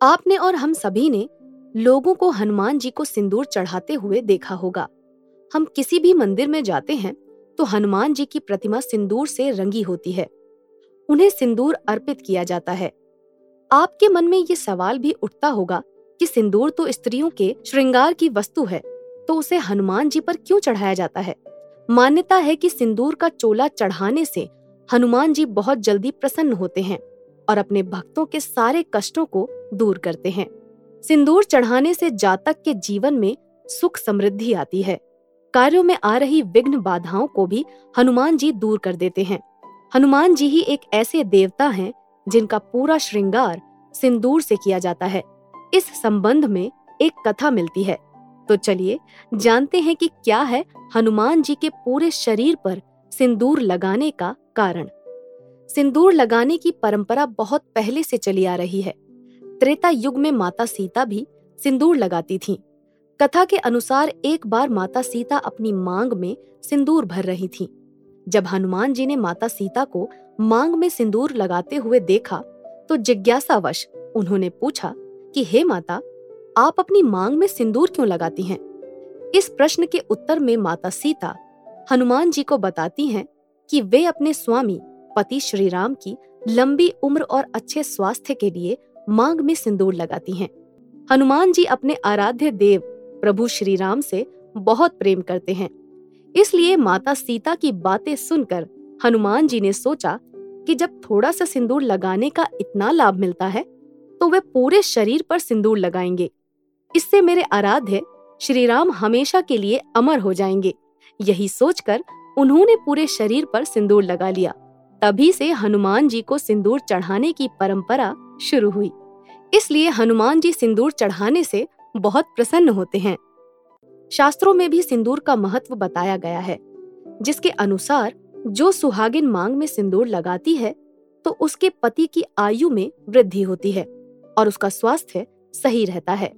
आपने और हम सभी ने लोगों को हनुमान जी को सिंदूर चढ़ाते हुए देखा होगा। हम किसी भी मंदिर में जाते हैं तो हनुमान जी की प्रतिमा सिंदूर से रंगी होती है। उन्हें सिंदूर अर्पित किया जाता है। आपके मन में ये सवाल भी उठता होगा कि सिंदूर तो स्त्रियों के श्रृंगार की वस्तु है तो उसे हनुमान जी पर क्यों चढ़ाया जाता है? मान्यता है कि सिंदूर का चोला चढ़ाने से हनुमान जी बहुत जल्दी प्रसन्न होते हैं। और अपने भक्तों के सारे कष्टों को दूर करते हैं। सिंदूर चढ़ाने से जातक के जीवन में सुख समृद्धि आती है। कार्यों में आ रही विघ्न बाधाओं को भी हनुमान जी दूर कर देते हैं। हनुमान जी ही एक ऐसे देवता हैं जिनका पूरा श्रृंगार सिंदूर से किया जाता है। इस संबंध में एक कथा मिलती है। तो चलिए जानते हैं कि क्या है हनुमान जी के पूरे शरीर पर सिंदूर लगाने का कारण। सिंदूर लगाने की परंपरा बहुत पहले से चली आ रही है त्रेता युग में माता सीता भी सिंदूर लगाती थीं। कथा के अनुसार एक बार माता सीता अपनी मांग में सिंदूर भर रही थीं। जब हनुमान जी ने माता सीता को मांग में सिंदूर लगाते हुए देखा तो जिज्ञासावश उन्होंने पूछा कि, हे माता, आप अपनी मांग में सिंदूर क्यों लगाती हैं? इस प्रश्न के उत्तर में माता सीता हनुमान जी को बताती हैं कि वे अपने स्वामी पति श्री राम की लंबी उम्र और अच्छे स्वास्थ्य के लिए मांग में सिंदूर लगाती हैं। हनुमान जी अपने आराध्य देव प्रभु श्री राम से बहुत प्रेम करते हैं। इसलिए माता सीता की बातें सुनकर हनुमान जी ने सोचा कि जब थोड़ा सा सिंदूर लगाने का इतना लाभ मिलता है तो वे पूरे शरीर पर सिंदूर लगाएँगे। इससे मेरे आराध्य श्री राम हमेशा के लिए अमर हो जाएँगे। यही सोचकर उन्होंने पूरे शरीर पर सिंदूर लगा लिया। तभी से हनुमान जी को सिंदूर चढ़ाने की परंपरा शुरू हुई। इसलिए हनुमान जी सिंदूर चढ़ाने से बहुत प्रसन्न होते हैं। शास्त्रों में भी सिंदूर का महत्व बताया गया है, जिसके अनुसार जो सुहागिन मांग में सिंदूर लगाती है तो उसके पति की आयु में वृद्धि होती है और उसका स्वास्थ्य सही रहता है।